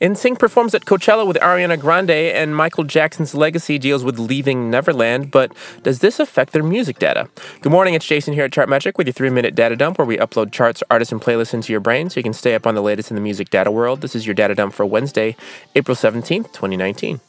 NSYNC performs at Coachella with Ariana Grande, and Michael Jackson's legacy deals with leaving Neverland. But does this affect their music data? Good morning, it's Jason here at Chartmetric with your three minute data dump where we upload charts, artists, and playlists into your brain so you can stay up on the latest in the music data world. This is your data dump for Wednesday, April 17th, 2019.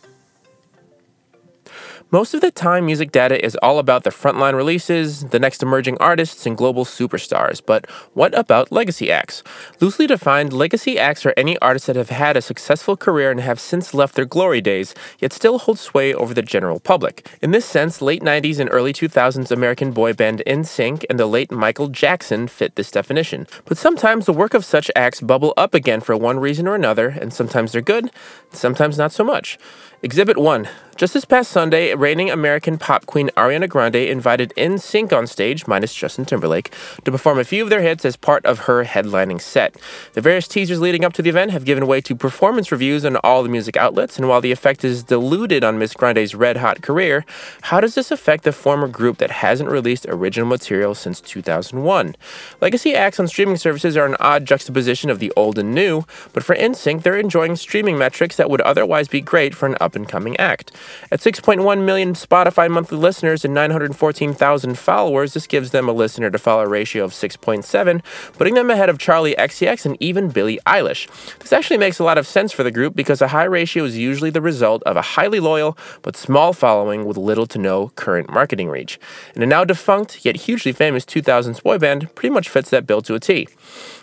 Most of the time, music data is all about the frontline releases, the next emerging artists, and global superstars. But what about legacy acts? Loosely defined, legacy acts are any artists that have had a successful career and have since left their glory days, yet still hold sway over the general public. In this sense, late 90s and early 2000s American boy band NSYNC and the late Michael Jackson fit this definition. But sometimes the work of such acts bubble up again for one reason or another, and sometimes they're good, sometimes not so much. Exhibit 1 just this past Sunday, reigning American pop queen Ariana Grande invited NSYNC on stage, minus Justin Timberlake, to perform a few of their hits as part of her headlining set. The various teasers leading up to the event have given way to performance reviews on all the music outlets, and while the effect is diluted on Miss Grande's red hot career, how does this affect the former group that hasn't released original material since 2001? Legacy acts on streaming services are an odd juxtaposition of the old and new, but for NSYNC, they're enjoying streaming metrics that would otherwise be great for an up and coming act. At 6.1 million Spotify monthly listeners and 914,000 followers, this gives them a listener to follower ratio of 6.7, putting them ahead of Charli XCX and even Billie Eilish. This actually makes a lot of sense for the group because a high ratio is usually the result of a highly loyal but small following with little to no current marketing reach. And a now defunct yet hugely famous 2000s boy band pretty much fits that bill to a T.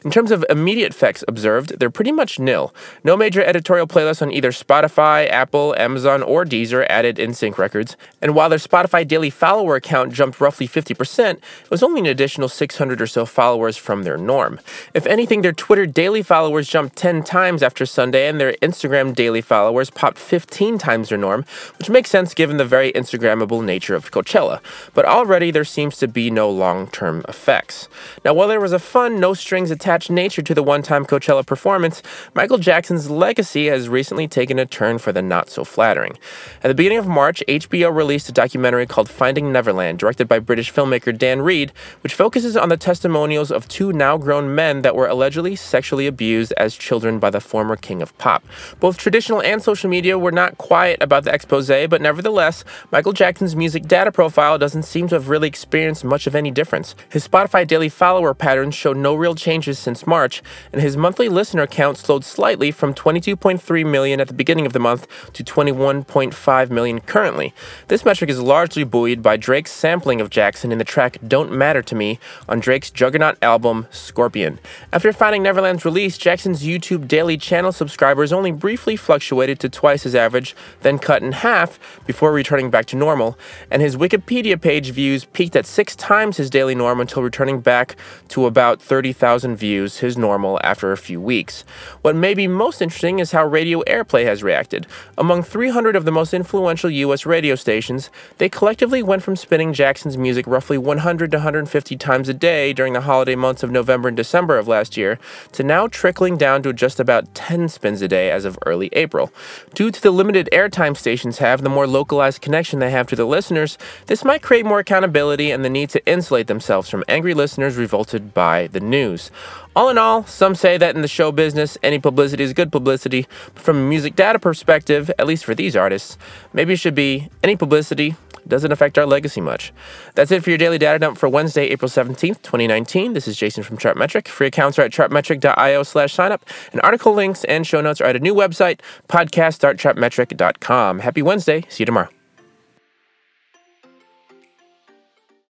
In terms of immediate effects observed, they're pretty much nil. No major editorial playlists on either Spotify, Apple, Amazon, or Deezer added NSYNC records. And while their Spotify daily follower count jumped roughly 50%, it was only an additional 600 or so followers from their norm. If anything, their Twitter daily followers jumped 10 times after Sunday, and their Instagram daily followers popped 15 times their norm, which makes sense given the very Instagrammable nature of Coachella. But already there seems to be no long term effects. Now, while there was a fun, no strings attached attached nature to the one time Coachella performance, Michael Jackson's legacy has recently taken a turn for the not so flattering. At the beginning of March, HBO released a documentary called Finding Neverland, directed by British filmmaker Dan Reed, which focuses on the testimonials of two now grown men that were allegedly sexually abused as children by the former king of pop. Both traditional and social media were not quiet about the expose, but nevertheless, Michael Jackson's music data profile doesn't seem to have really experienced much of any difference. His Spotify daily follower patterns show no real changes since March, and his monthly listener count slowed slightly from 22.3 million at the beginning of the month to 21.5 million currently. This metric is largely buoyed by Drake's sampling of Jackson in the track Don't Matter to Me on Drake's juggernaut album Scorpion. After Finding Neverland's release, Jackson's YouTube daily channel subscribers only briefly fluctuated to twice his average, then cut in half before returning back to normal, and his Wikipedia page views peaked at six times his daily norm until returning back to about 30,000 views views his normal after a few weeks. What may be most interesting is how radio airplay has reacted. Among 300 of the most influential U.S. radio stations, they collectively went from spinning Jackson's music roughly 100 to 150 times a day during the holiday months of November and December of last year to now trickling down to just about 10 spins a day as of early April. Due to the limited airtime stations have, the more localized connection they have to the listeners, this might create more accountability and the need to insulate themselves from angry listeners revolted by the news. All in all, some say that in the show business, any publicity is good publicity. But from a music data perspective, at least for these artists, maybe it should be any publicity doesn't affect our legacy much. That's it for your daily data dump for Wednesday, April 17th, 2019. This is Jason from Chartmetric. Free accounts are at chartmetric.io slash signup, and article links and show notes are at a new website, podcast.chartmetric.com. Happy Wednesday. See you tomorrow.